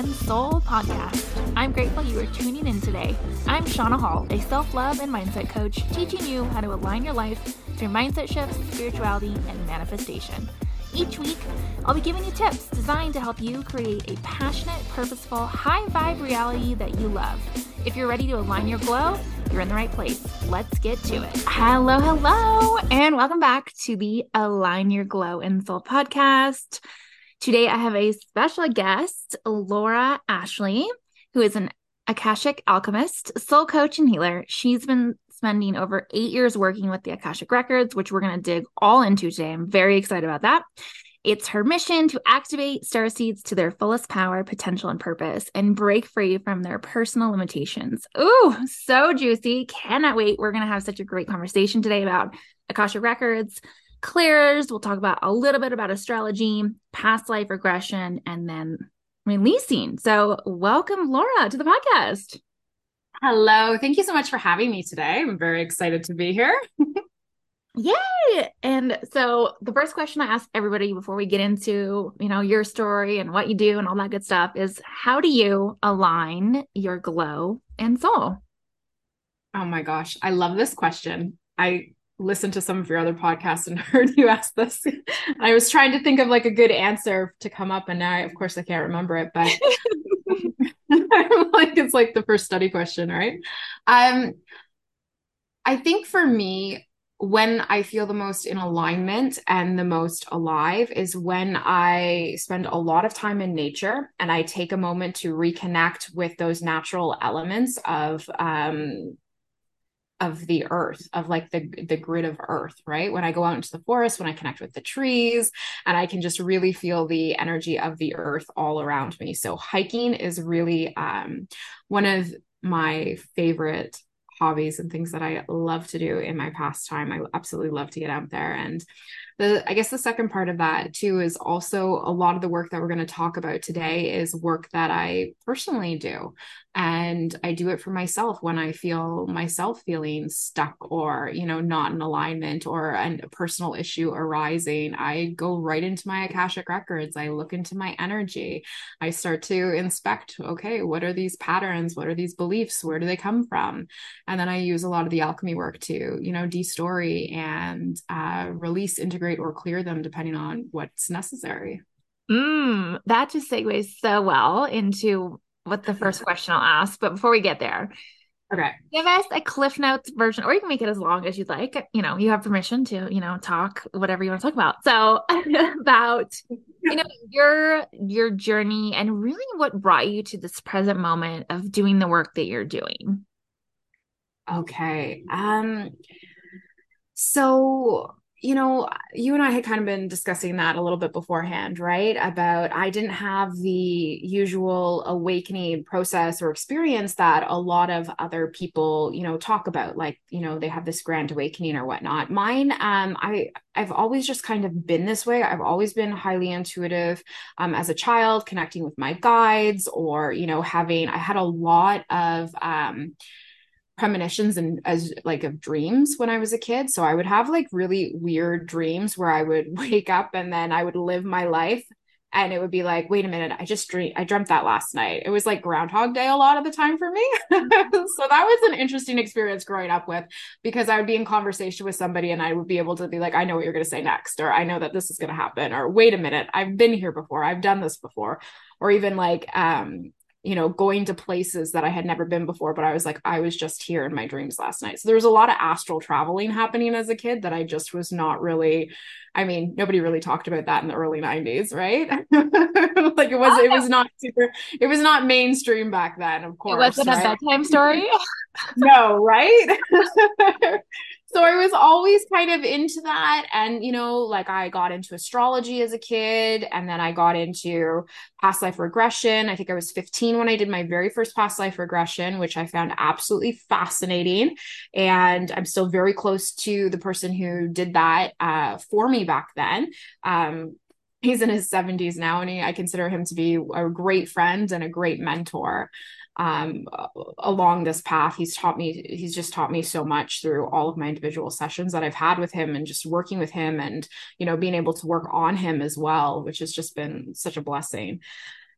and Soul podcast. I'm grateful you are tuning in today. I'm Shauna Hull, a self love and mindset coach, teaching you how to align your life through mindset shifts, spirituality, and manifestation. Each week, I'll be giving you tips designed to help you create a passionate, purposeful, high vibe reality that you love. If you're ready to align your glow, you're in the right place. Let's get to it. Hello, hello, and welcome back to the Align Your Glow and Soul podcast. Today, I have a special guest, Laura Ashley, who is an Akashic alchemist, soul coach, and healer. She's been spending over eight years working with the Akashic Records, which we're going to dig all into today. I'm very excited about that. It's her mission to activate star seeds to their fullest power, potential, and purpose and break free from their personal limitations. Ooh, so juicy. Cannot wait. We're going to have such a great conversation today about Akashic Records, clairs. We'll talk about a little bit about astrology, past life regression, and then releasing. So, welcome, Laura, to the podcast. Hello. Thank you so much for having me today. I'm very excited to be here. Yay! And so the first question I ask everybody before we get into, you know, your story and what you do and all that good stuff is how do you align your glow and soul? Oh my gosh, I love this question. I listened to some of your other podcasts and heard you ask this. I was trying to think of like a good answer to come up, and now, I, of course, I can't remember it. But like it's like the first study question, right? Um, I think for me, when I feel the most in alignment and the most alive is when I spend a lot of time in nature and I take a moment to reconnect with those natural elements of um, of the earth of like the the grid of earth right? When i go out into the forest when i connect with the trees and i can just really feel the energy of the earth all around me. So hiking is really um, one of my favorite hobbies and things that i love to do in my pastime. I absolutely love to get out there and the i guess the second part of that too is also a lot of the work that we're going to talk about today is work that i personally do. And i do it for myself when i feel myself feeling stuck or you know not in alignment or a personal issue arising. I go right into my akashic records. I look into my energy. I start to inspect okay what are these patterns? What are these beliefs? Where do they come from? And then i use a lot of the alchemy work to you know de-story and uh, release integrate or clear them depending on what's necessary Mm, that just segues so well into what the first question I'll ask. But before we get there, okay, give us a Cliff Notes version, or you can make it as long as you'd like. You know, you have permission to, you know, talk whatever you want to talk about. So about you know your your journey and really what brought you to this present moment of doing the work that you're doing. Okay. Um. So you know, you and I had kind of been discussing that a little bit beforehand, right? About I didn't have the usual awakening process or experience that a lot of other people, you know, talk about, like, you know, they have this grand awakening or whatnot. Mine, um, I I've always just kind of been this way. I've always been highly intuitive um, as a child, connecting with my guides, or you know, having I had a lot of um premonitions and as like of dreams when I was a kid. So I would have like really weird dreams where I would wake up and then I would live my life and it would be like, wait a minute, I just dream I dreamt that last night. It was like Groundhog Day a lot of the time for me. so that was an interesting experience growing up with because I would be in conversation with somebody and I would be able to be like, I know what you're gonna say next, or I know that this is gonna happen, or wait a minute, I've been here before, I've done this before. Or even like um you know, going to places that I had never been before, but I was like, I was just here in my dreams last night. So there was a lot of astral traveling happening as a kid that I just was not really, I mean, nobody really talked about that in the early 90s, right? like it was, it was not super, it was not mainstream back then, of course. It wasn't right? a bedtime story. no, right? so I was always kind of into that. And, you know, like I got into astrology as a kid, and then I got into past life regression. I think I was 15 when I did my very first past life regression, which I found absolutely fascinating. And I'm still very close to the person who did that uh, for me back then. Um, he's in his 70s now, and he, I consider him to be a great friend and a great mentor um, along this path. He's taught me, he's just taught me so much through all of my individual sessions that I've had with him and just working with him and, you know, being able to work on him as well, which has just been such a blessing.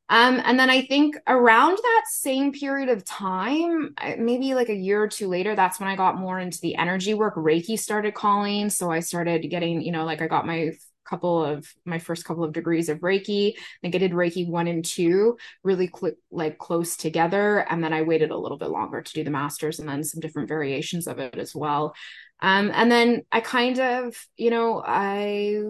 Um, and then I think around that same period of time, maybe like a year or two later, that's when I got more into the energy work. Reiki started calling. So I started getting, you know, like I got my couple of my first couple of degrees of Reiki. I think I did Reiki one and two really like close together. And then I waited a little bit longer to do the masters and then some different variations of it as well. Um, and then I kind of, you know, I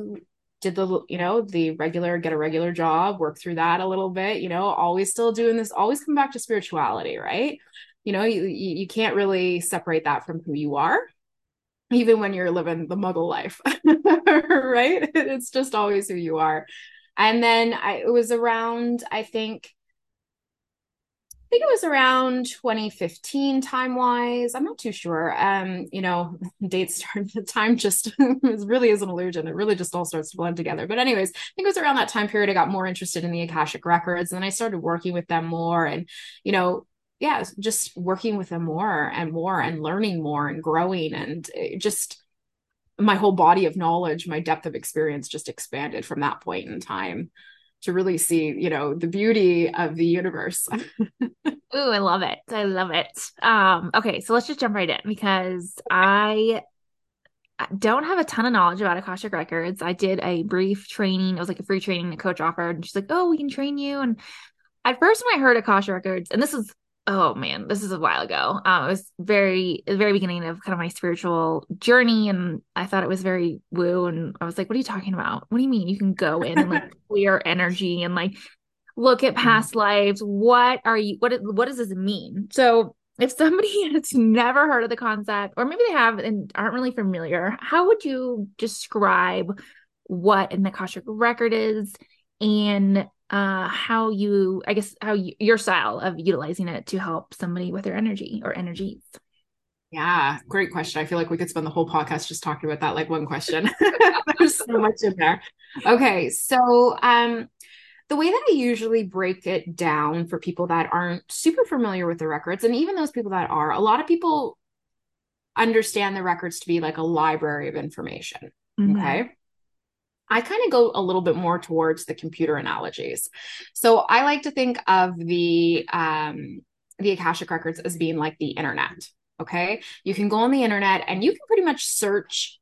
did the you know the regular get a regular job work through that a little bit you know always still doing this always come back to spirituality right you know you you can't really separate that from who you are even when you're living the muggle life right it's just always who you are and then I, it was around i think I think it was around 2015 time wise. I'm not too sure. Um, you know, dates start the time just really is an illusion. It really just all starts to blend together. But anyways, I think it was around that time period I got more interested in the Akashic records and then I started working with them more and you know, yeah, just working with them more and more and learning more and growing and just my whole body of knowledge, my depth of experience just expanded from that point in time to really see, you know, the beauty of the universe. Ooh, I love it. I love it. Um, okay, so let's just jump right in because I don't have a ton of knowledge about Akashic Records. I did a brief training. It was like a free training the coach offered. And she's like, Oh, we can train you. And at first when I heard Akashic Records, and this is oh man, this is a while ago. Um, it was very the very beginning of kind of my spiritual journey, and I thought it was very woo. And I was like, "What are you talking about? What do you mean you can go in and like clear energy and like look at mm-hmm. past lives? What are you? What what does this mean?" So. If somebody has never heard of the concept, or maybe they have and aren't really familiar, how would you describe what an Akashic record is and uh, how you, I guess, how you, your style of utilizing it to help somebody with their energy or energies. Yeah, great question. I feel like we could spend the whole podcast just talking about that, like one question. There's so much in there. Okay, so um, the way that I usually break it down for people that aren't super familiar with the records, and even those people that are, a lot of people understand the records to be like a library of information. Mm-hmm. Okay. I kind of go a little bit more towards the computer analogies. So I like to think of the um, the Akashic records as being like the internet. Okay, you can go on the internet and you can pretty much search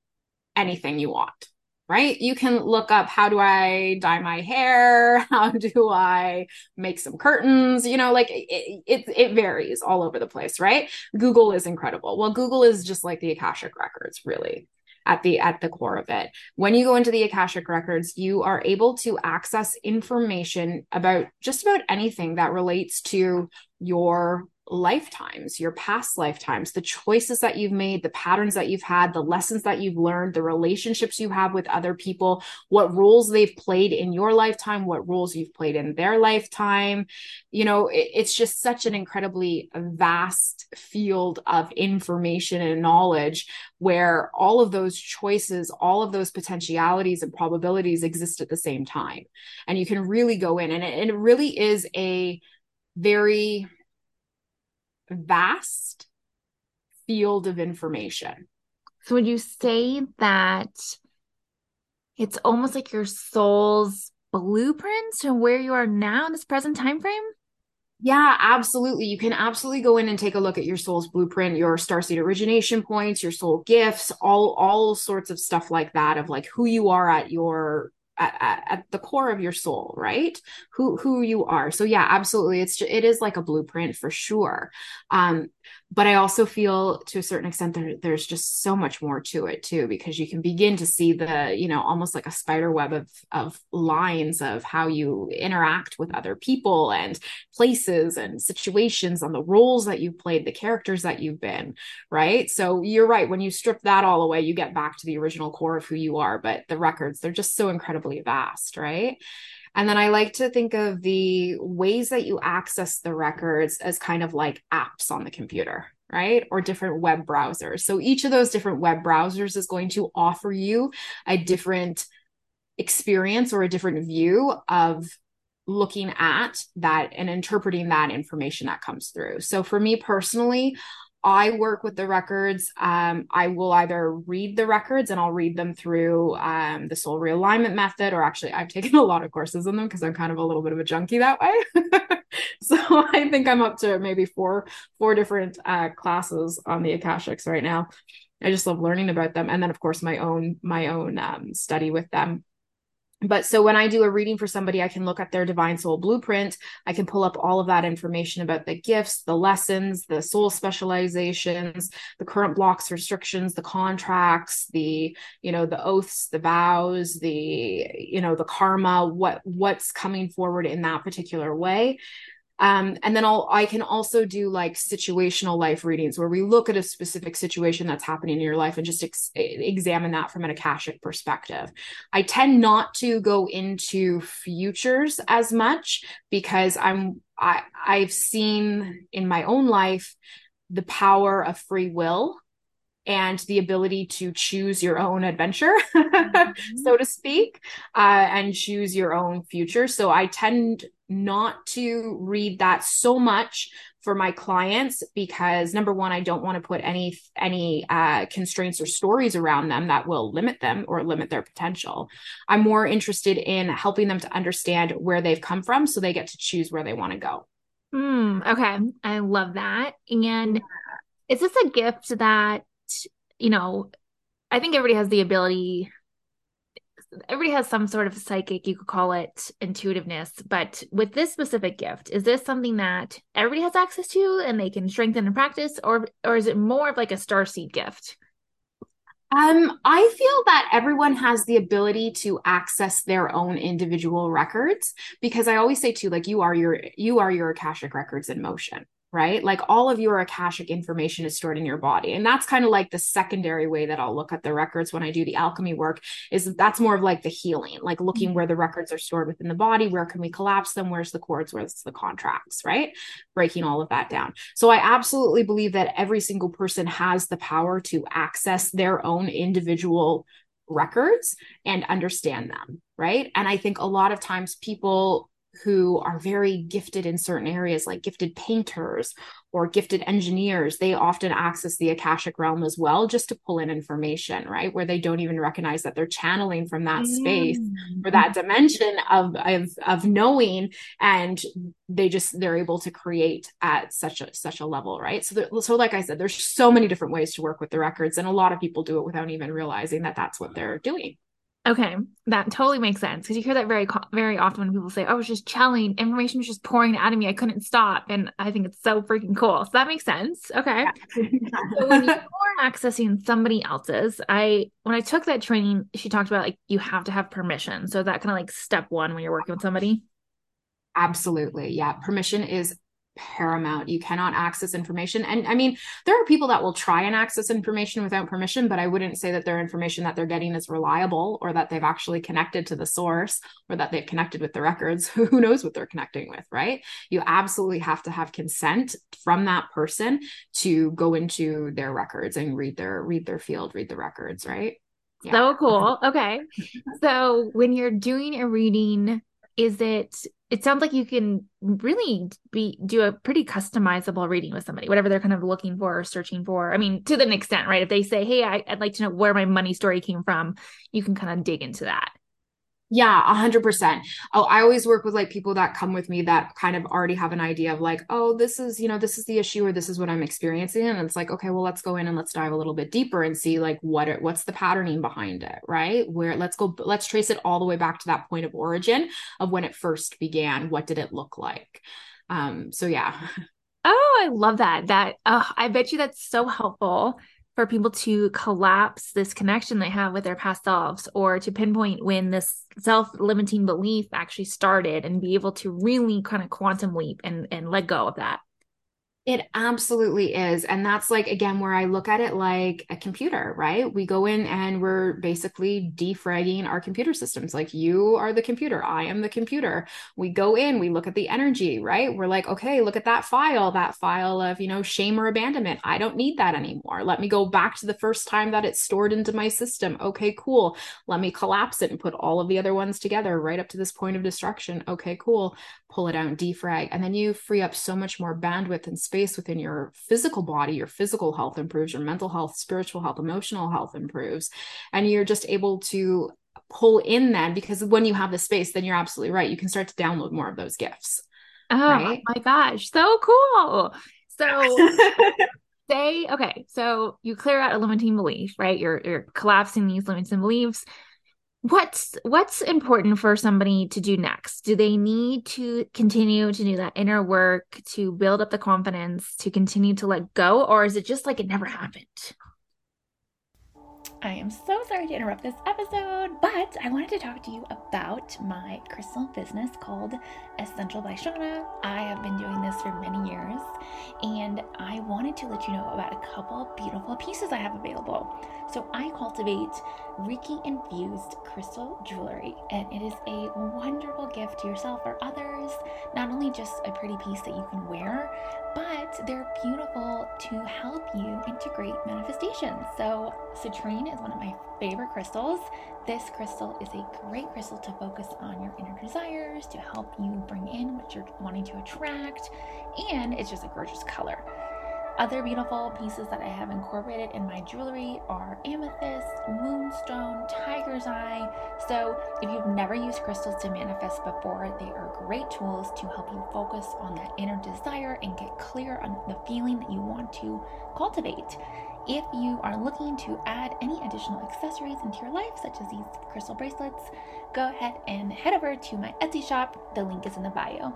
anything you want. Right? You can look up how do I dye my hair? How do I make some curtains? You know, like it, it, it varies all over the place, right? Google is incredible. Well, Google is just like the Akashic records, really at the at the core of it. When you go into the Akashic records, you are able to access information about just about anything that relates to your lifetimes, your past lifetimes, the choices that you've made, the patterns that you've had, the lessons that you've learned, the relationships you have with other people, what roles they've played in your lifetime, what roles you've played in their lifetime. You know, it, it's just such an incredibly vast field of information and knowledge where all of those choices, all of those potentialities and probabilities exist at the same time. And you can really go in, and it, and it really is a very vast field of information. So would you say that it's almost like your soul's blueprint to where you are now in this present time frame? Yeah, absolutely. You can absolutely go in and take a look at your soul's blueprint, your starseed origination points, your soul gifts, all all sorts of stuff like that of like who you are at your at, at, at, the core of your soul right? Who who you are. So yeah absolutely. It's it is like a blueprint for sure. Um but I also feel to a certain extent there, there's just so much more to it too, because you can begin to see the, you know, almost like a spider web of, of lines of how you interact with other people and places and situations and the roles that you've played, the characters that you've been, right? So you're right. When you strip that all away, you get back to the original core of who you are, but the records, they're just so incredibly vast, right? And then I like to think of the ways that you access the records as kind of like apps on the computer, right? Or different web browsers. So each of those different web browsers is going to offer you a different experience or a different view of looking at that and interpreting that information that comes through. So for me personally, I work with the records. Um, I will either read the records and I'll read them through um, the soul realignment method, or actually, I've taken a lot of courses in them because I'm kind of a little bit of a junkie that way. so I think I'm up to maybe four four different uh, classes on the Akashics right now. I just love learning about them, and then of course my own my own um, study with them but so when I do a reading for somebody, I can look at their divine soul blueprint. I can pull up all of that information about the gifts, the lessons, the soul specializations, the current blocks, restrictions, the contracts, the, you know, the oaths, the vows, the, you know, the karma, what, what's coming forward in that particular way. Um, and then I'll I can also do like situational life readings where we look at a specific situation that's happening in your life and just ex- examine that from an akashic perspective. I tend not to go into futures as much because I'm I I've seen in my own life the power of free will and the ability to choose your own adventure, mm-hmm. so to speak, uh, and choose your own future. So I tend not to read that so much for my clients because number one i don't want to put any any uh, constraints or stories around them that will limit them or limit their potential. I'm more interested in helping them to understand where they've come from so they get to choose where they want to go. Mm, okay. I love that. And is this a gift that you know i think everybody has the ability everybody has some sort of psychic, you could call it intuitiveness, but with this specific gift, is this something that everybody has access to and they can strengthen and practice, or or is it more of like a star seed gift? Um, I feel that everyone has the ability to access their own individual records because I always say too, like you are your you are your Akashic records in motion right? Like all of your Akashic information is stored in your body. And that's kind of like the secondary way that I'll look at the records when I do the alchemy work is that's more of like the healing, like looking mm-hmm. where the records are stored within the body, where can we collapse them, where's the cords, where's the contracts, right? Breaking all of that down. So I absolutely believe that every single person has the power to access their own individual records and understand them, right? And I think a lot of times people who are very gifted in certain areas, like gifted painters or gifted engineers, they often access the Akashic realm as well, just to pull in information, right? Where they don't even recognize that they're channeling from that space mm-hmm. or that dimension of, of, of knowing. And they just, they're able to create at such a, such a level, right? So, there, so like I said, there's so many different ways to work with the records. And a lot of people do it without even realizing that that's what they're doing. Okay, that totally makes sense because you hear that very very often when people say, "Oh, I was just channeling, information was just pouring out of me, I couldn't stop," and I think it's so freaking cool. So that makes sense. Okay, so when you're accessing somebody else's, I when I took that training, she talked about like you have to have permission. So that kind of like step one when you're working with somebody. Absolutely, yeah. Permission is paramount. You cannot access information. And I mean, there are people that will try and access information without permission, but I wouldn't say that their information that they're getting is reliable or that they've actually connected to the source or that they've connected with the records. Who knows what they're connecting with, right? You absolutely have to have consent from that person to go into their records and read their read their field, read the records, right? Yeah. So cool. Okay. so when you're doing a reading, is it it sounds like you can really be do a pretty customizable reading with somebody whatever they're kind of looking for or searching for. I mean to an extent right? If they say hey I, would like to know where my money story came from you can kind of dig into that yeah, a hundred percent. Oh, I always work with like people that come with me that kind of already have an idea of like, oh, this is, you know, this is the issue or this is what I'm experiencing. And it's like, okay, well, let's go in and let's dive a little bit deeper and see like what it, what's the patterning behind it, right? Where let's go, let's trace it all the way back to that point of origin of when it first began. What did it look like? Um, so yeah. Oh, I love that. That uh, I bet you that's so helpful for people to collapse this connection they have with their past selves or to pinpoint when this self-limiting belief actually started and be able to really kind of quantum leap and and let go of that it absolutely is. And that's like, again, where I look at it like a computer, right? We go in and we're basically defragging our computer systems. Like, you are the computer, I am the computer. We go in, we look at the energy, right? We're like, okay, look at that file, that file of, you know, shame or abandonment. I don't need that anymore. Let me go back to the first time that it's stored into my system. Okay, cool. Let me collapse it and put all of the other ones together right up to this point of destruction. Okay, cool. Pull it out defrag. And then you free up so much more bandwidth and space space within your physical body, your physical health improves, your mental health, spiritual health, emotional health improves. And you're just able to pull in that because when you have the space, then you're absolutely right. You can start to download more of those gifts. Oh right? my gosh, so cool. So say, okay, so you clear out a limiting belief, right? You're you're collapsing these limiting beliefs what's what's important for somebody to do next? Do they need to continue to do that inner work to build up the confidence to continue to let go or is it just like it never happened I am so sorry to interrupt this episode, but I wanted to talk to you about my crystal business called Essential by Shauna. I have been doing this for many years, and I wanted to let you know about a couple beautiful pieces I have available. So, I cultivate Reiki infused crystal jewelry, and it is a wonderful gift to yourself or others. Not only just a pretty piece that you can wear, but they're beautiful to help you integrate manifestation. So, citrine is one of my favorite crystals. This crystal is a great crystal to focus on your inner desires, to help you bring in what you're wanting to attract, and it's just a gorgeous color. Other beautiful pieces that I have incorporated in my jewelry are amethyst, moonstone, tiger's eye. So, if you've never used crystals to manifest before, they are great tools to help you focus on that inner desire and get clear on the feeling that you want to cultivate. If you are looking to add any additional accessories into your life, such as these crystal bracelets, go ahead and head over to my Etsy shop. The link is in the bio.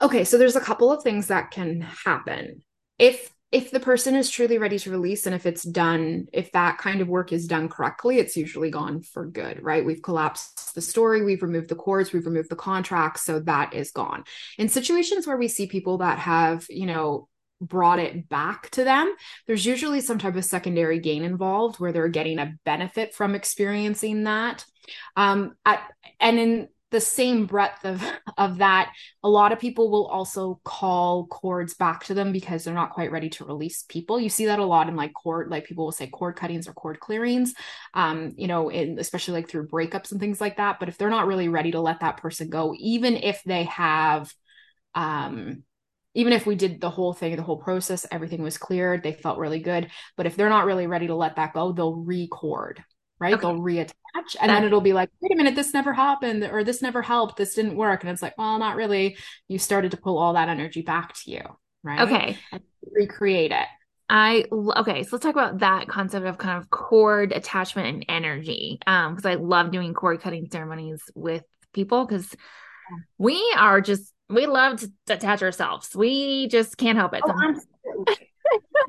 Okay, so there's a couple of things that can happen if if the person is truly ready to release and if it's done if that kind of work is done correctly it's usually gone for good right? We've collapsed the story we've removed the cords we've removed the contracts so that is gone. In situations where we see people that have you know brought it back to them there's usually some type of secondary gain involved where they're getting a benefit from experiencing that. Um at, and in the same breadth of of that. A lot of people will also call cords back to them because they're not quite ready to release people. You see that a lot in like cord like people will say cord cuttings or cord clearings um you know in, especially like through breakups and things like that. But if they're not really ready to let that person go even if they have um even if we did the whole thing the whole process everything was cleared they felt really good. But if they're not really ready to let that go they'll record right? Okay. They'll reattach and then it'll be like, wait a minute, this never happened or this never helped. This didn't work. And it's like, well, not really. You started to pull all that energy back to you, right? Okay. And recreate it. I okay, so let's talk about that concept of kind of cord attachment and energy. Um, because I love doing cord cutting ceremonies with people because we are just we love to attach ourselves. We just can't help it. Oh,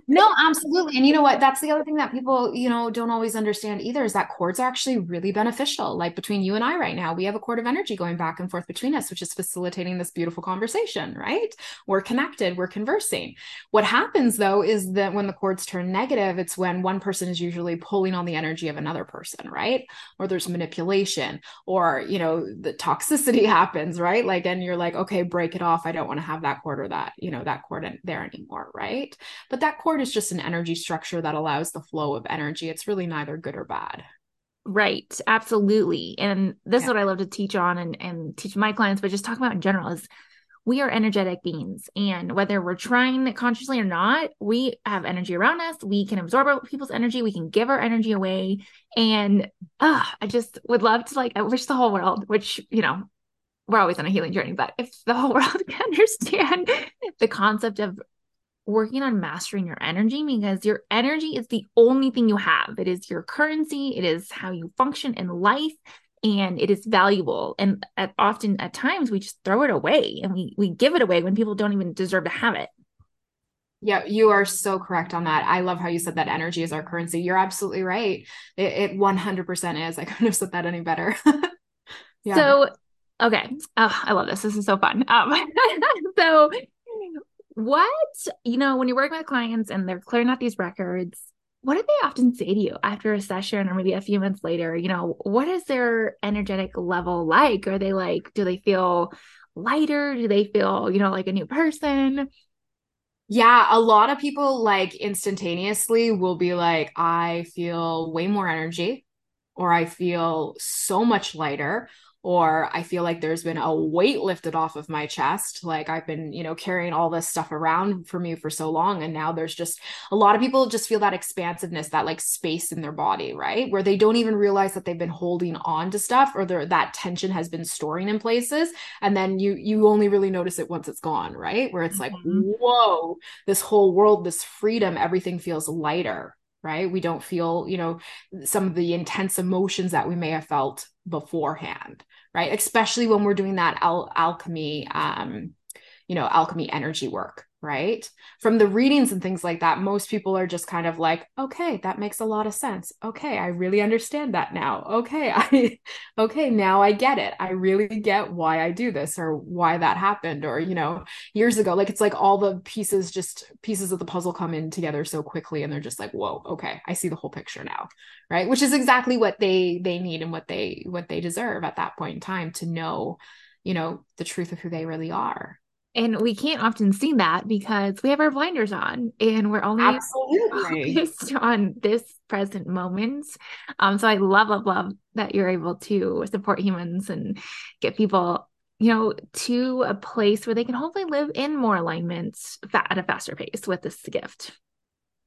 no, absolutely. And you know what? That's the other thing that people, you know, don't always understand either is that cords are actually really beneficial. Like between you and I right now, we have a cord of energy going back and forth between us, which is facilitating this beautiful conversation, right? We're connected, we're conversing. What happens though is that when the cords turn negative, it's when one person is usually pulling on the energy of another person, right? Or there's manipulation or, you know, the toxicity happens, right? Like, and you're like, okay, break it off. I don't want to have that cord or that, you know, that cord there anymore, right? But that cord is just an energy structure that allows the flow of energy. It's really neither good or bad. Right. Absolutely. And this yeah. is what I love to teach on and, and teach my clients, but just talk about in general is we are energetic beings. And whether we're trying consciously or not, we have energy around us. We can absorb people's energy. We can give our energy away. And uh, I just would love to like, I wish the whole world, which, you know, we're always on a healing journey, but if the whole world can understand the concept of working on mastering your energy because your energy is the only thing you have. It is your currency, it is how you function in life and it is valuable and at, often at times we just throw it away and we we give it away when people don't even deserve to have it. Yeah, you are so correct on that. I love how you said that energy is our currency. You're absolutely right. It, it 100% is. I couldn't have said that any better. yeah. So, okay. Oh, I love this. This is so fun. Um, so what, you know, when you're working with clients and they're clearing out these records, what do they often say to you after a session or maybe a few months later? You know, what is their energetic level like? Are they like, do they feel lighter? Do they feel, you know, like a new person? Yeah, a lot of people like instantaneously will be like, I feel way more energy or I feel so much lighter or I feel like there's been a weight lifted off of my chest. Like I've been, you know, carrying all this stuff around for me for so long. And now there's just a lot of people just feel that expansiveness, that like space in their body, right? Where they don't even realize that they've been holding on to stuff or that tension has been storing in places. And then you you only really notice it once it's gone, right? Where it's like, mm-hmm. whoa, this whole world, this freedom, everything feels lighter right? We don't feel, you know, some of the intense emotions that we may have felt beforehand, right? Especially when we're doing that al- alchemy, um, you know, alchemy energy work, right? From the readings and things like that, most people are just kind of like, okay, that makes a lot of sense. Okay, I really understand that now. Okay, I okay, now I get it. I really get why I do this or why that happened or, you know, years ago. Like it's like all the pieces just pieces of the puzzle come in together so quickly and they're just like, "Whoa, okay, I see the whole picture now." Right? Which is exactly what they they need and what they what they deserve at that point in time to know, you know, the truth of who they really are. And we can't often see that because we have our blinders on and we're only Absolutely. focused on this present moment. Um, so I love, love, love that you're able to support humans and get people, you know, to a place where they can hopefully live in more alignment at a faster pace with this gift.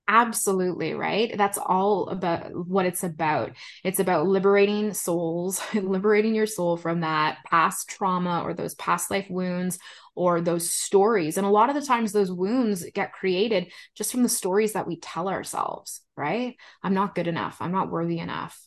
Absolutely, right? That's all about what it's about. It's about liberating souls, liberating your soul from that past trauma or those past life wounds or those stories. And a lot of the times, those wounds get created just from the stories that we tell ourselves, right? I'm not good enough. I'm not worthy enough.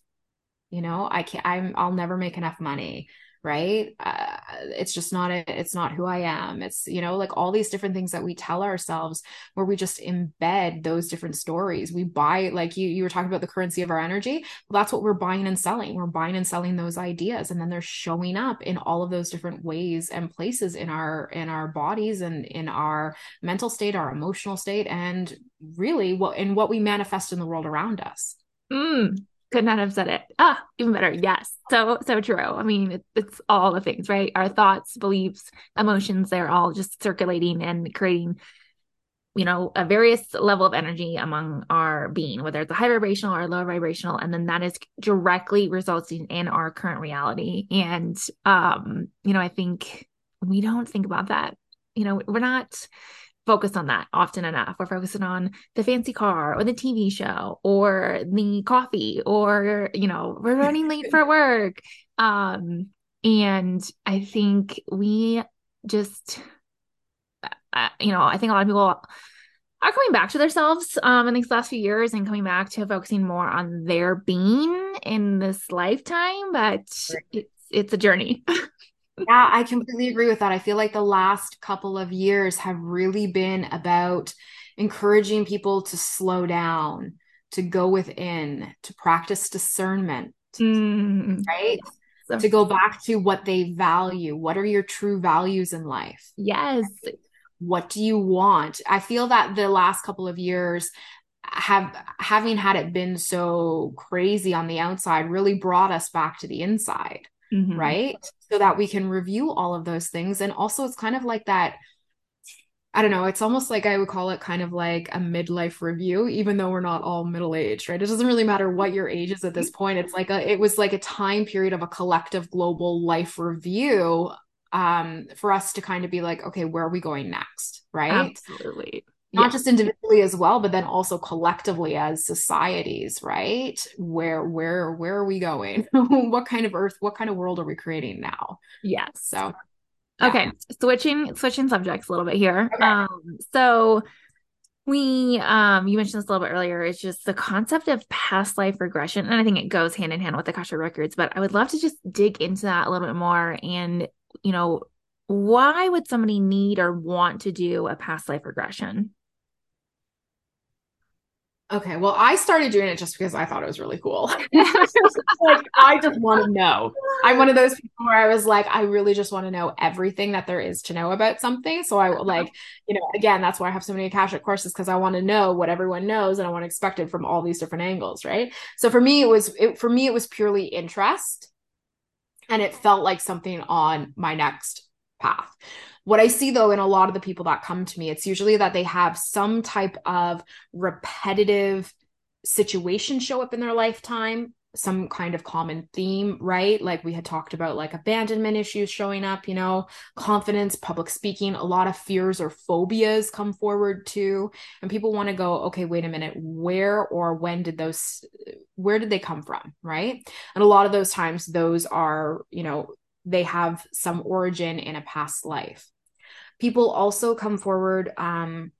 You know, I can't, I'm, I'll never make enough money right? Uh, it's just not a, it's not who i am. It's you know like all these different things that we tell ourselves where we just embed those different stories. We buy like you you were talking about the currency of our energy. Well, that's what we're buying and selling. We're buying and selling those ideas and then they're showing up in all of those different ways and places in our in our bodies and in our mental state our emotional state and really what in what we manifest in the world around us. Mm, could not have said it. Ah, even better. Yes. So, so true. I mean, it, it's all the things, right? Our thoughts, beliefs, emotions, they're all just circulating and creating, you know, a various level of energy among our being, whether it's a high vibrational or low vibrational. And then that is directly resulting in our current reality. And, um, you know, I think we don't think about that. You know, we're not, focused on that often enough. We're focusing on the fancy car or the TV show or the coffee or, you know, we're running late for work. Um, and I think we just, uh, you know, I think a lot of people are coming back to themselves um, in these last few years and coming back to focusing more on their being in this lifetime, but it's it's a journey. Yeah, I completely agree with that. I feel like the last couple of years have really been about encouraging people to slow down, to go within, to practice discernment, mm. right? So- to go back to what they value. What are your true values in life? Yes. What do you want? I feel that the last couple of years have having had it been so crazy on the outside really brought us back to the inside mm-hmm. right? So that we can review all of those things. And also, it's kind of like that. I don't know. It's almost like I would call it kind of like a midlife review, even though we're not all middle aged, right? It doesn't really matter what your age is at this point. It's like a, it was like a time period of a collective global life review um, for us to kind of be like, okay, where are we going next? Right. Absolutely not yeah. just individually as well but then also collectively as societies right? Where where where are we going? What kind of earth what kind of world are we creating now? Yes. So yeah. okay switching switching subjects a little bit here. Okay. um so we um you mentioned this a little bit earlier. It's just the concept of past life regression and i think it goes hand in hand with the akashic records but i would love to just dig into that a little bit more and you know why would somebody need or want to do a past life regression Okay, well, I started doing it just because I thought it was really cool. like, I just want to know. I'm one of those people where I was like, I really just want to know everything that there is to know about something. So I uh-huh. like, you know, again, that's why I have so many Akashic courses because I want to know what everyone knows and I want to expect it from all these different angles, right? So for me, it was it, for me it was purely interest, and it felt like something on my next path. What I see though in a lot of the people that come to me, it's usually that they have some type of repetitive situation show up in their lifetime some kind of common theme, right? Like we had talked about like abandonment issues showing up, you know, confidence, public speaking, a lot of fears or phobias come forward too. And people want to go, okay, wait a minute, where or when did those where did they come from, right? And a lot of those times those are, you know, they have some origin in a past life. People also come forward um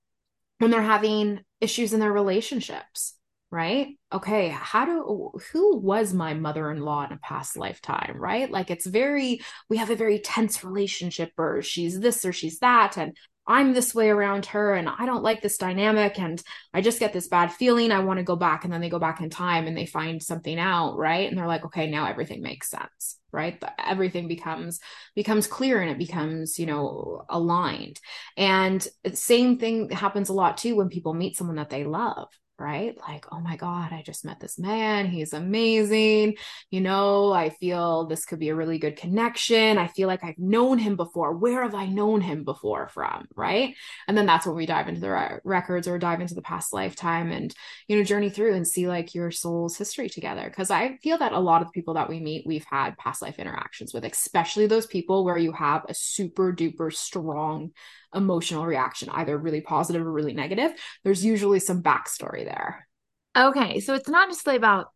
when they're having issues in their relationships right? Okay, how do who was my mother-in-law in a past lifetime, right? Like it's very we have a very tense relationship or she's this or she's that and I'm this way around her and I don't like this dynamic and I just get this bad feeling I want to go back and then they go back in time and they find something out, right? And they're like, "Okay, now everything makes sense." Right? Everything becomes becomes clear and it becomes, you know, aligned. And same thing happens a lot too when people meet someone that they love, right? Like, oh my God, I just met this man. He's amazing. You know, I feel this could be a really good connection. I feel like I've known him before. Where have I known him before from? Right. And then that's when we dive into the re- records or dive into the past lifetime and, you know, journey through and see like your soul's history together. Cause I feel that a lot of people that we meet, we've had past life interactions with, especially those people where you have a super duper strong emotional reaction, either really positive or really negative, there's usually some backstory there. Okay. So it's not just about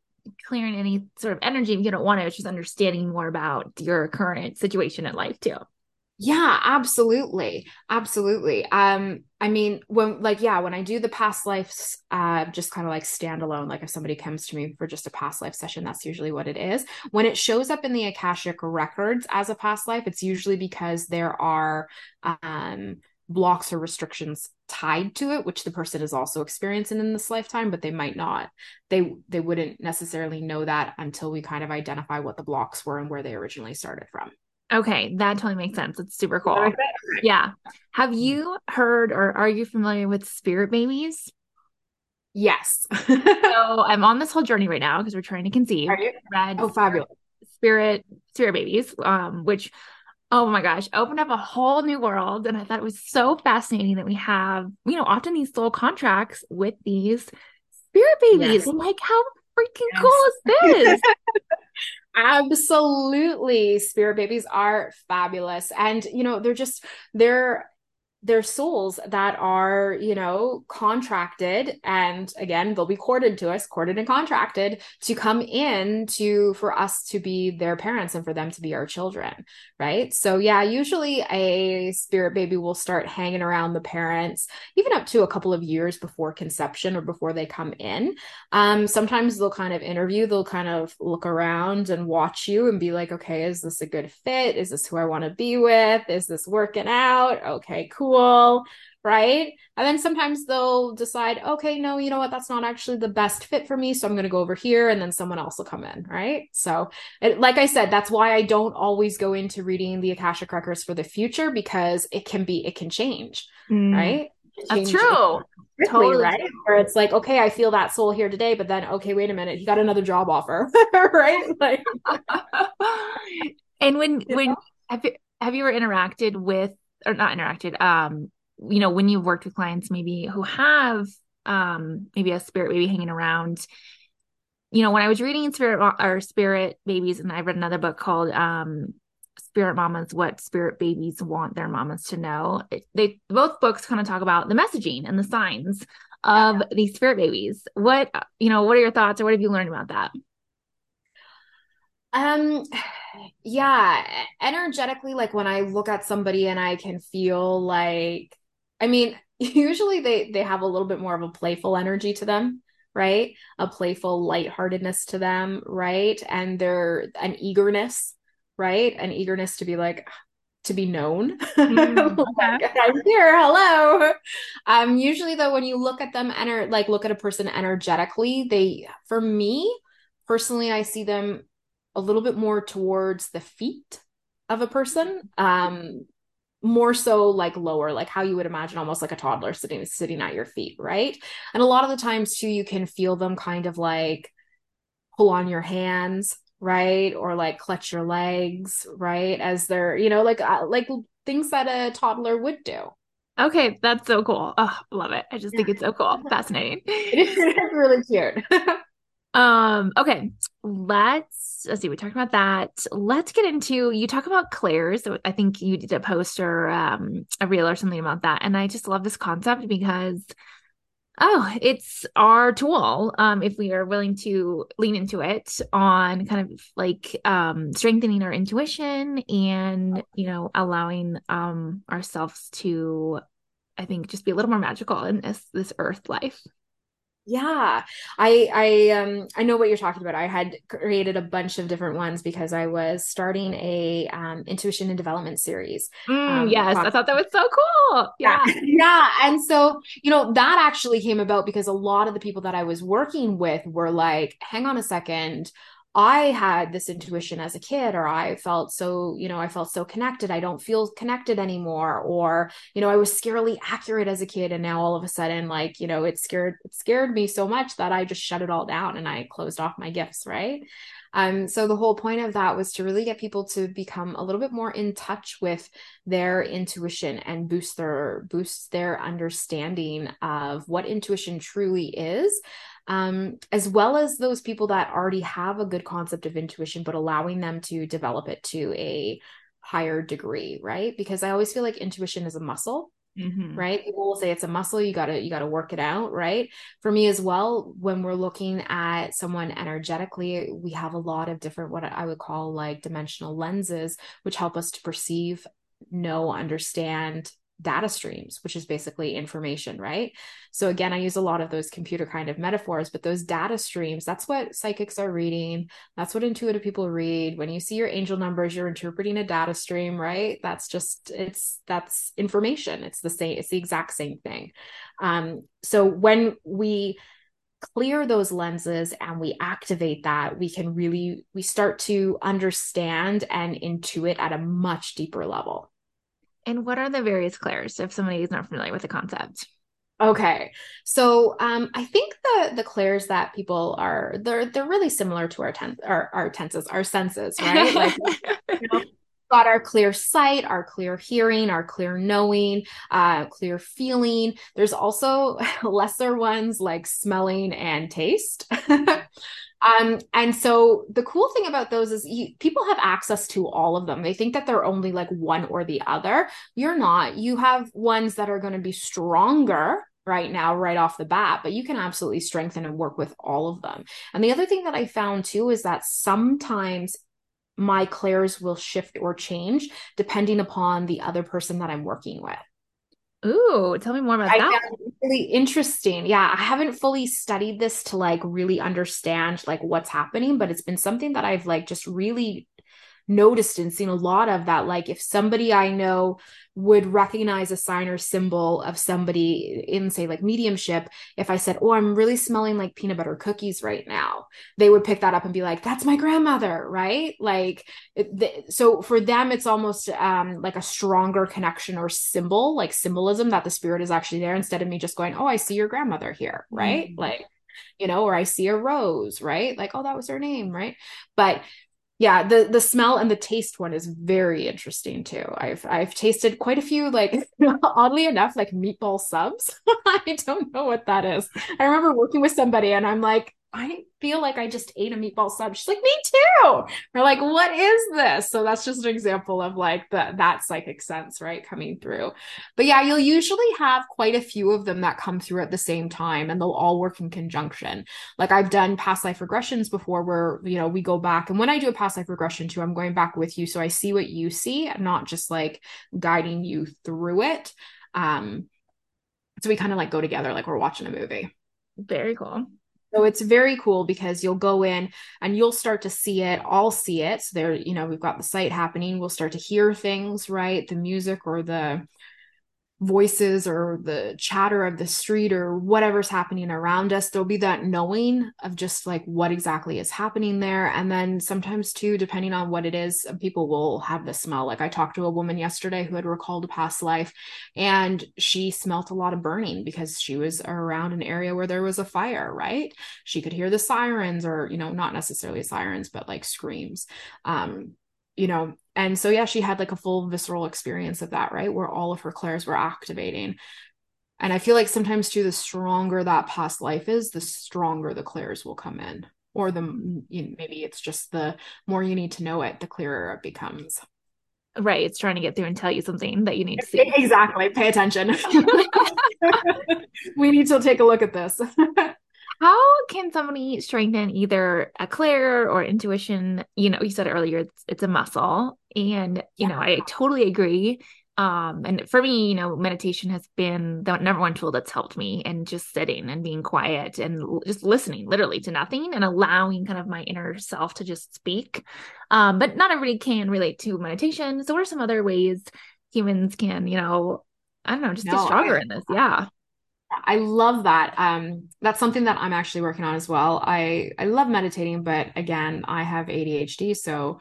clearing any sort of energy if you don't want to, it's just understanding more about your current situation in life too. Yeah, absolutely. Absolutely. Um, I mean, when like, yeah, when I do the past lives, uh, just kind of like standalone, like if somebody comes to me for just a past life session, that's usually what it is. When it shows up in the Akashic records as a past life, it's usually because there are um blocks or restrictions tied to it which the person is also experiencing in this lifetime but they might not they they wouldn't necessarily know that until we kind of identify what the blocks were and where they originally started from Okay, that totally makes sense. It's super cool. Yeah. Have you heard or are you familiar with spirit babies? Yes. so I'm on this whole journey right now because we're trying to conceive. Are you? Red oh, fabulous. Spirit spirit babies, um, which oh my gosh, opened up a whole new world. And I thought it was so fascinating that we have, you know, often these soul contracts with these spirit babies. Yes. Like, how freaking yes. cool is this? Absolutely. Spirit babies are fabulous. And, you know, they're just, they're, they're souls that are, you know, contracted and again, they'll be courted to us, courted and contracted to come in to for us to be their parents and for them to be our children, right? So yeah, usually a spirit baby will start hanging around the parents even up to a couple of years before conception or before they come in. Um, sometimes they'll kind of interview, they'll kind of look around and watch you and be like, okay, is this a good fit? Is this who I want to be with? Is this working out? Okay, cool cool, right? And then sometimes they'll decide, okay, no, you know what, that's not actually the best fit for me, so I'm going to go over here, and then someone else will come in, right? So, it, like I said, that's why I don't always go into reading the Akashic records for the future because it can be, it can change, mm. right? That's true. totally right. Where it's like, okay, I feel that soul here today, but then okay, wait a minute, he got another job offer, right? Like, and when when have you, have you ever interacted with or not interacted um you know when you've worked with clients maybe who have um maybe a spirit baby hanging around. You know when i was reading spirit or spirit babies and i read another book called um spirit mamas what spirit babies want their mamas to know it, they both books kind of talk about the messaging and the signs of yeah. these spirit babies. What you know what are your thoughts or what have you learned about that um yeah, energetically like when I look at somebody and I can feel like I mean, usually they they have a little bit more of a playful energy to them, right? A playful lightheartedness to them, right? And they're an eagerness, right? An eagerness to be like to be known. Mm, okay. I'm here. Hello. Um, usually though, when you look at them enter like look at a person energetically, they for me personally, I see them a little bit more towards the feet of a person um more so like lower like how you would imagine almost like a toddler sitting sitting at your feet right? And a lot of the times too you can feel them kind of like pull on your hands right? Or like clutch your legs right? As they're you know like uh, like things that a toddler would do. Okay that's so cool. Oh love it. I just think it's so cool. Fascinating. It is really cute Um, okay, let's let's see. We talked about that. Let's get into you talk about clairs. I think you did a post or um, a reel or something about that, and I just love this concept because oh, it's our tool. Um, if we are willing to lean into it on kind of like um strengthening our intuition and you know allowing um ourselves to, I think, just be a little more magical in this this earth life. Yeah, I I um I know what you're talking about. I had created a bunch of different ones because I was starting a um, intuition and development series. Mm, um, yes, I thought that was so cool. Yeah. yeah, yeah, and so you know that actually came about because a lot of the people that I was working with were like, "Hang on a second, I had this intuition as a kid, or I felt so, you know, I felt so connected. I don't feel connected anymore. Or, you know, I was scarily accurate as a kid. And now all of a sudden, like, you know, it scared, it scared me so much that I just shut it all down and I closed off my gifts. Right. Um, so the whole point of that was to really get people to become a little bit more in touch with their intuition and boost their boost their understanding of what intuition truly is um, as well as those people that already have a good concept of intuition, but allowing them to develop it to a higher degree, right? Because I always feel like intuition is a muscle. Mm-hmm. right people will say it's a muscle you gotta you gotta work it out right for me as well when we're looking at someone energetically we have a lot of different what i would call like dimensional lenses which help us to perceive know understand data streams, which is basically information, right? So again, I use a lot of those computer kind of metaphors, but those data streams, that's what psychics are reading. That's what intuitive people read. When you see your angel numbers, you're interpreting a data stream, right? That's just it's that's information. It's the same, it's the exact same thing. Um, so when we clear those lenses and we activate that we can really we start to understand and intuit at a much deeper level and what are the various clairs if somebody is not familiar with the concept? Okay. So um, I think the the clairs that people are they're they're really similar to our ten our, our tenses, our senses, right? Like you know, got our clear sight, our clear hearing, our clear knowing, uh, clear feeling. There's also lesser ones like smelling and taste. Um, and so the cool thing about those is you, people have access to all of them. They think that they're only like one or the other. You're not. You have ones that are going to be stronger right now, right off the bat, but you can absolutely strengthen and work with all of them. And the other thing that I found too is that sometimes my clairs will shift or change depending upon the other person that I'm working with. Ooh, tell me more about I that. really interesting. Yeah, I haven't fully studied this to like really understand like what's happening, but it's been something that I've like just really noticed and seen a lot of that like if somebody i know would recognize a sign or symbol of somebody in say like mediumship if i said oh i'm really smelling like peanut butter cookies right now they would pick that up and be like that's my grandmother right? Like so for them it's almost um like a stronger connection or symbol like symbolism that the spirit is actually there instead of me just going oh i see your grandmother here right? Mm-hmm. like you know or i see a rose right? Like oh that was her name right? But yeah the the smell and the taste one is very interesting too. I've i've tasted quite a few like oddly enough like meatball subs. I don't know what that is. I remember working with somebody and i'm like I feel like I just ate a meatball sub. She's like, me too. We're like, what is this? So that's just an example of like the that psychic sense, right, coming through. But yeah, you'll usually have quite a few of them that come through at the same time and they'll all work in conjunction. Like I've done past life regressions before where, you know, we go back and when I do a past life regression too, I'm going back with you. So I see what you see and not just like guiding you through it. Um, so we kind of like go together like we're watching a movie. Very cool. So it's very cool because you'll go in and you'll start to see it. I'll see it. So there, you know, we've got the sight happening. We'll start to hear things, right? The music or the voices or the chatter of the street or whatever's happening around us there'll be that knowing of just like what exactly is happening there. And then sometimes too depending on what it is people will have the smell. Like i talked to a woman yesterday who had recalled a past life and she smelt a lot of burning because she was around an area where there was a fire right? She could hear the sirens or you know not necessarily sirens but like screams. Um you know and so yeah she had like a full visceral experience of that right where all of her clairs were activating. And i feel like sometimes too the stronger that past life is the stronger the clairs will come in or the you know, maybe it's just the more you need to know it the clearer it becomes. Right it's trying to get through and tell you something that you need to see. Exactly pay attention. We need to take a look at this how can somebody strengthen either a clair or intuition? You know you said earlier it's, it's a muscle and you yeah. know i totally agree. Um and for me you know meditation has been the number one tool that's helped me and just sitting and being quiet and just listening literally to nothing and allowing kind of my inner self to just speak. Um but not everybody can relate to meditation. So what are some other ways humans can you know i don't know just no, get stronger I, in this? Yeah I love that. Um, that's something that I'm actually working on as well. I I love meditating, but again, I have ADHD, so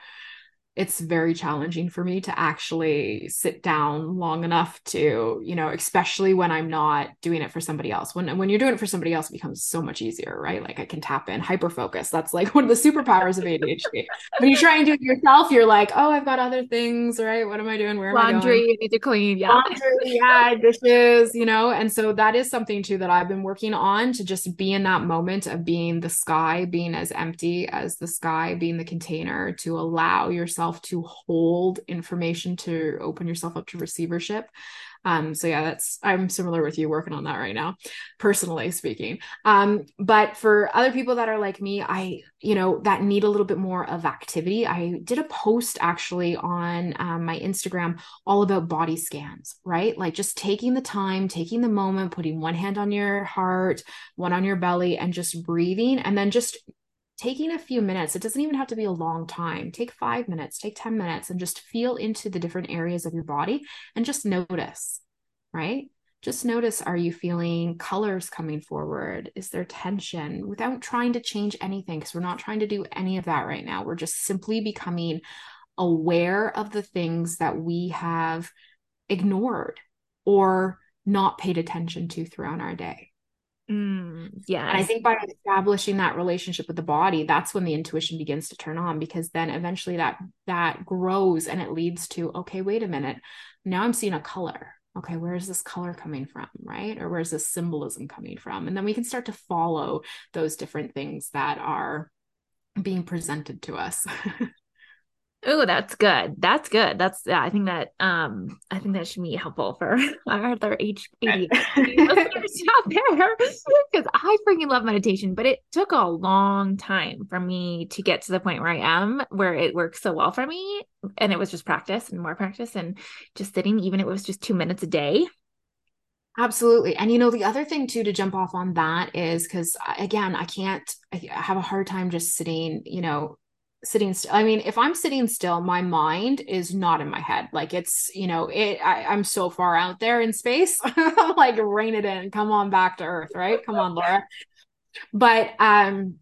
it's very challenging for me to actually sit down long enough to, you know, especially when I'm not doing it for somebody else. When when you're doing it for somebody else, it becomes so much easier, right? Like I can tap in, hyper focus. That's like one of the superpowers of ADHD. when you try and do it yourself, you're like, oh, I've got other things, right? What am I doing? Where laundry, am I need to clean, yeah, laundry, yeah, dishes, you know. And so that is something too that I've been working on to just be in that moment of being the sky, being as empty as the sky, being the container to allow yourself yourself to hold information to open yourself up to receivership. Um, so yeah, that's I'm similar with you working on that right now, personally speaking. Um, but for other people that are like me, I, you know, that need a little bit more of activity. I did a post actually on um, my Instagram all about body scans, right? Like just taking the time, taking the moment, putting one hand on your heart, one on your belly, and just breathing, and then just taking a few minutes, it doesn't even have to be a long time. Take five minutes, take 10 minutes, and just feel into the different areas of your body and just notice, right? Just notice are you feeling colors coming forward? Is there tension without trying to change anything? Because we're not trying to do any of that right now. We're just simply becoming aware of the things that we have ignored or not paid attention to throughout our day. Mm, yeah. And I think by establishing that relationship with the body, that's when the intuition begins to turn on because then eventually that that grows and it leads to, okay, wait a minute. Now I'm seeing a color. Okay, where is this color coming from? Right. Or where's this symbolism coming from? And then we can start to follow those different things that are being presented to us. Oh, that's good. That's good. That's yeah. I think that um I think that should be helpful for our other H listeners out there because I freaking love meditation, but it took a long time for me to get to the point where I am where it works so well for me, and it was just practice and more practice and just sitting, even if it was just two minutes a day. Absolutely. And you know, the other thing too to jump off on that is because again, I can't, I have a hard time just sitting, you know, sitting still i mean if i'm sitting still my mind is not in my head. Like it's you know it I, am so far out there in space like rein it in. Come on back to earth right? Come on laura. But um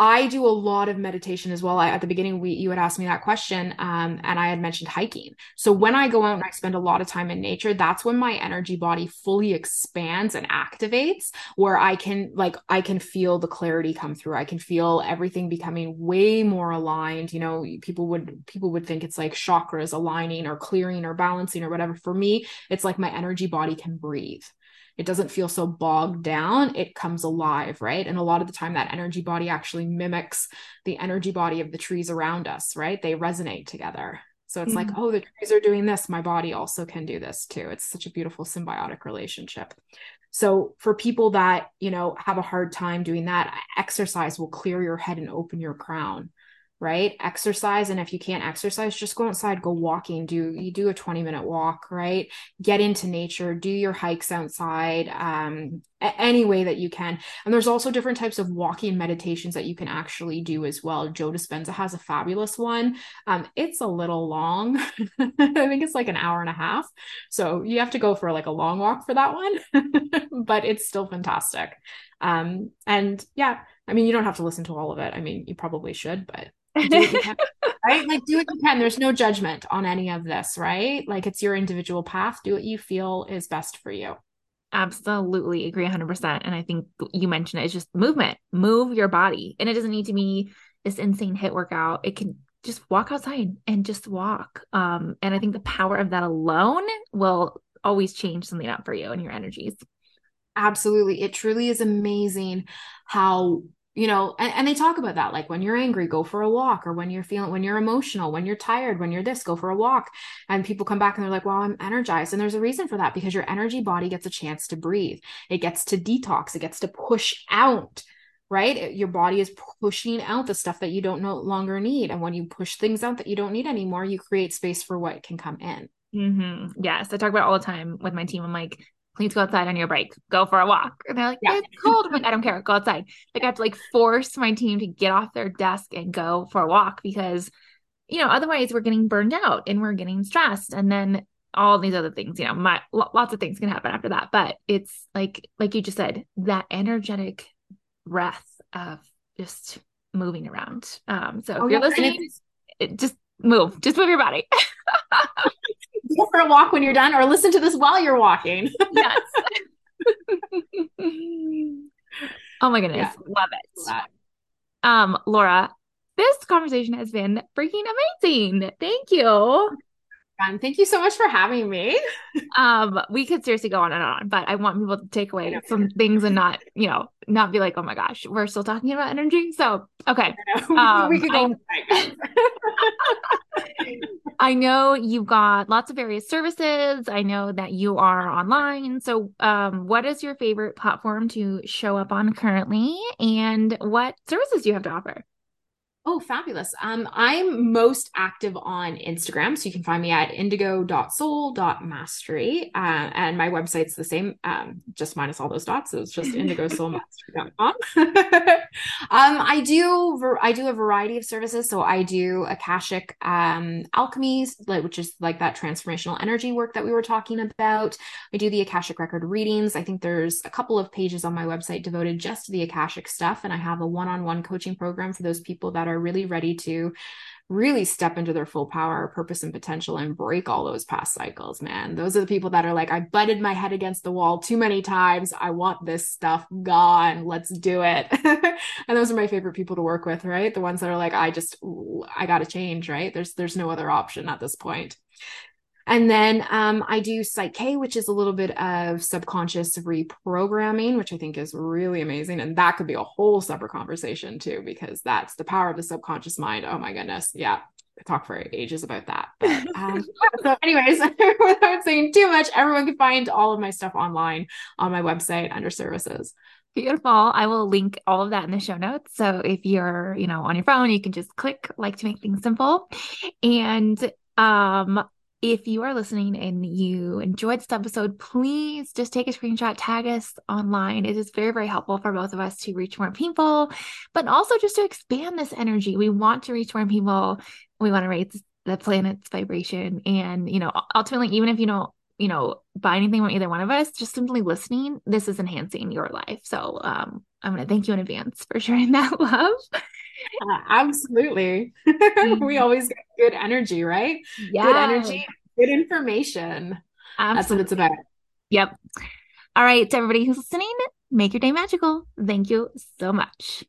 I do a lot of meditation as well. I, at the beginning, we you had asked me that question, um, and I had mentioned hiking. So when I go out and I spend a lot of time in nature, that's when my energy body fully expands and activates, where I can like I can feel the clarity come through. I can feel everything becoming way more aligned. You know, people would people would think it's like chakras aligning or clearing or balancing or whatever. For me, it's like my energy body can breathe it doesn't feel so bogged down it comes alive right? And a lot of the time that energy body actually mimics the energy body of the trees around us right? They resonate together. So it's mm-hmm. like oh the trees are doing this my body also can do this too. It's such a beautiful symbiotic relationship. So for people that you know have a hard time doing that exercise will clear your head and open your crown right? Exercise and if you can't exercise just go outside go walking do you do a 20 minute walk right? Get into nature do your hikes outside um any way that you can. And there's also different types of walking meditations that you can actually do as well. Joe dispenza has a fabulous one. Um it's a little long. I think it's like an hour and a half. So you have to go for like a long walk for that one but it's still fantastic. Um and yeah I mean, you don't have to listen to all of it. I mean, you probably should, but can, right? Like do what you can. There's no judgment on any of this, right? Like it's your individual path. Do what you feel is best for you. Absolutely agree 100%. And I think you mentioned it, it's just movement, move your body. And it doesn't need to be this insane HIIT workout. It can just walk outside and just walk. Um, and I think the power of that alone will always change something up for you and your energies. Absolutely. It truly is amazing how you know and, and, they talk about that like when you're angry go for a walk or when you're feeling when you're emotional when you're tired when you're this go for a walk. And people come back and they're like well i'm energized. And there's a reason for that because your energy body gets a chance to breathe. It gets to detox. It gets to push out right? Your body is pushing out the stuff that you don't no longer need. And when you push things out that you don't need anymore you create space for what can come in. Mm-hmm. yes. I talk about all the time with my team. I'm like please go outside on your break. Go for a walk. And they're like, yeah. it's cold. I'm like, I don't care. Go outside. Like I have to like force my team to get off their desk and go for a walk because, you know, otherwise we're getting burned out and we're getting stressed. And then all these other things, you know, my lots of things can happen after that. But it's like, like you just said, that energetic breath of just moving around. Um, so oh, if you're yeah. listening, just move, just move your body. go for a walk when you're done or listen to this while you're walking. yes. oh my goodness. Yeah. Love it. Um, Laura, this conversation has been freaking amazing. Thank you fun. Thank you so much for having me. um, we could seriously go on and on, but I want people to take away some things and not, you know, not be like, oh my gosh, we're still talking about energy. So, okay. Um, we could go. I, I know you've got lots of various services. I know that you are online. So, um, what is your favorite platform to show up on currently, and what services do you have to offer? Oh, fabulous. Um, I'm most active on Instagram. So you can find me at indigo.soul.mastery. Uh, and my website's the same, um, just minus all those dots. So it's just indigosoulmastery.com. um, I do, I do a variety of services. So I do Akashic um, alchemies, which is like that transformational energy work that we were talking about. I do the Akashic record readings. I think there's a couple of pages on my website devoted just to the Akashic stuff. And I have a one-on-one coaching program for those people that are really ready to really step into their full power, purpose, and potential and break all those past cycles, man. Those are the people that are like, I butted my head against the wall too many times. I want this stuff gone. Let's do it. and those are my favorite people to work with, right? The ones that are like, I just, I got to change, right? There's, there's no other option at this point. And then um, I do Psych-K, which is a little bit of subconscious reprogramming, which I think is really amazing. And that could be a whole separate conversation too, because that's the power of the subconscious mind. Oh my goodness. Yeah. I talk for ages about that. But, um, so, anyways, without saying too much, everyone can find all of my stuff online on my website under services. Beautiful. I will link all of that in the show notes. So if you're, you know, on your phone, you can just click like to make things simple. And um if you are listening and you enjoyed this episode, please just take a screenshot, tag us online. It is very, very helpful for both of us to reach more people, but also just to expand this energy. We want to reach more people. We want to raise the planet's vibration. And, you know, ultimately, even if you don't, you know, buy anything from either one of us, just simply listening, this is enhancing your life. So um, I'm going to thank you in advance for sharing that love. Uh, absolutely. Mm-hmm. we always get good energy, right? Yeah. Good energy, good information. Absolutely. That's what it's about. Yep. All right. To everybody who's listening, make your day magical. Thank you so much.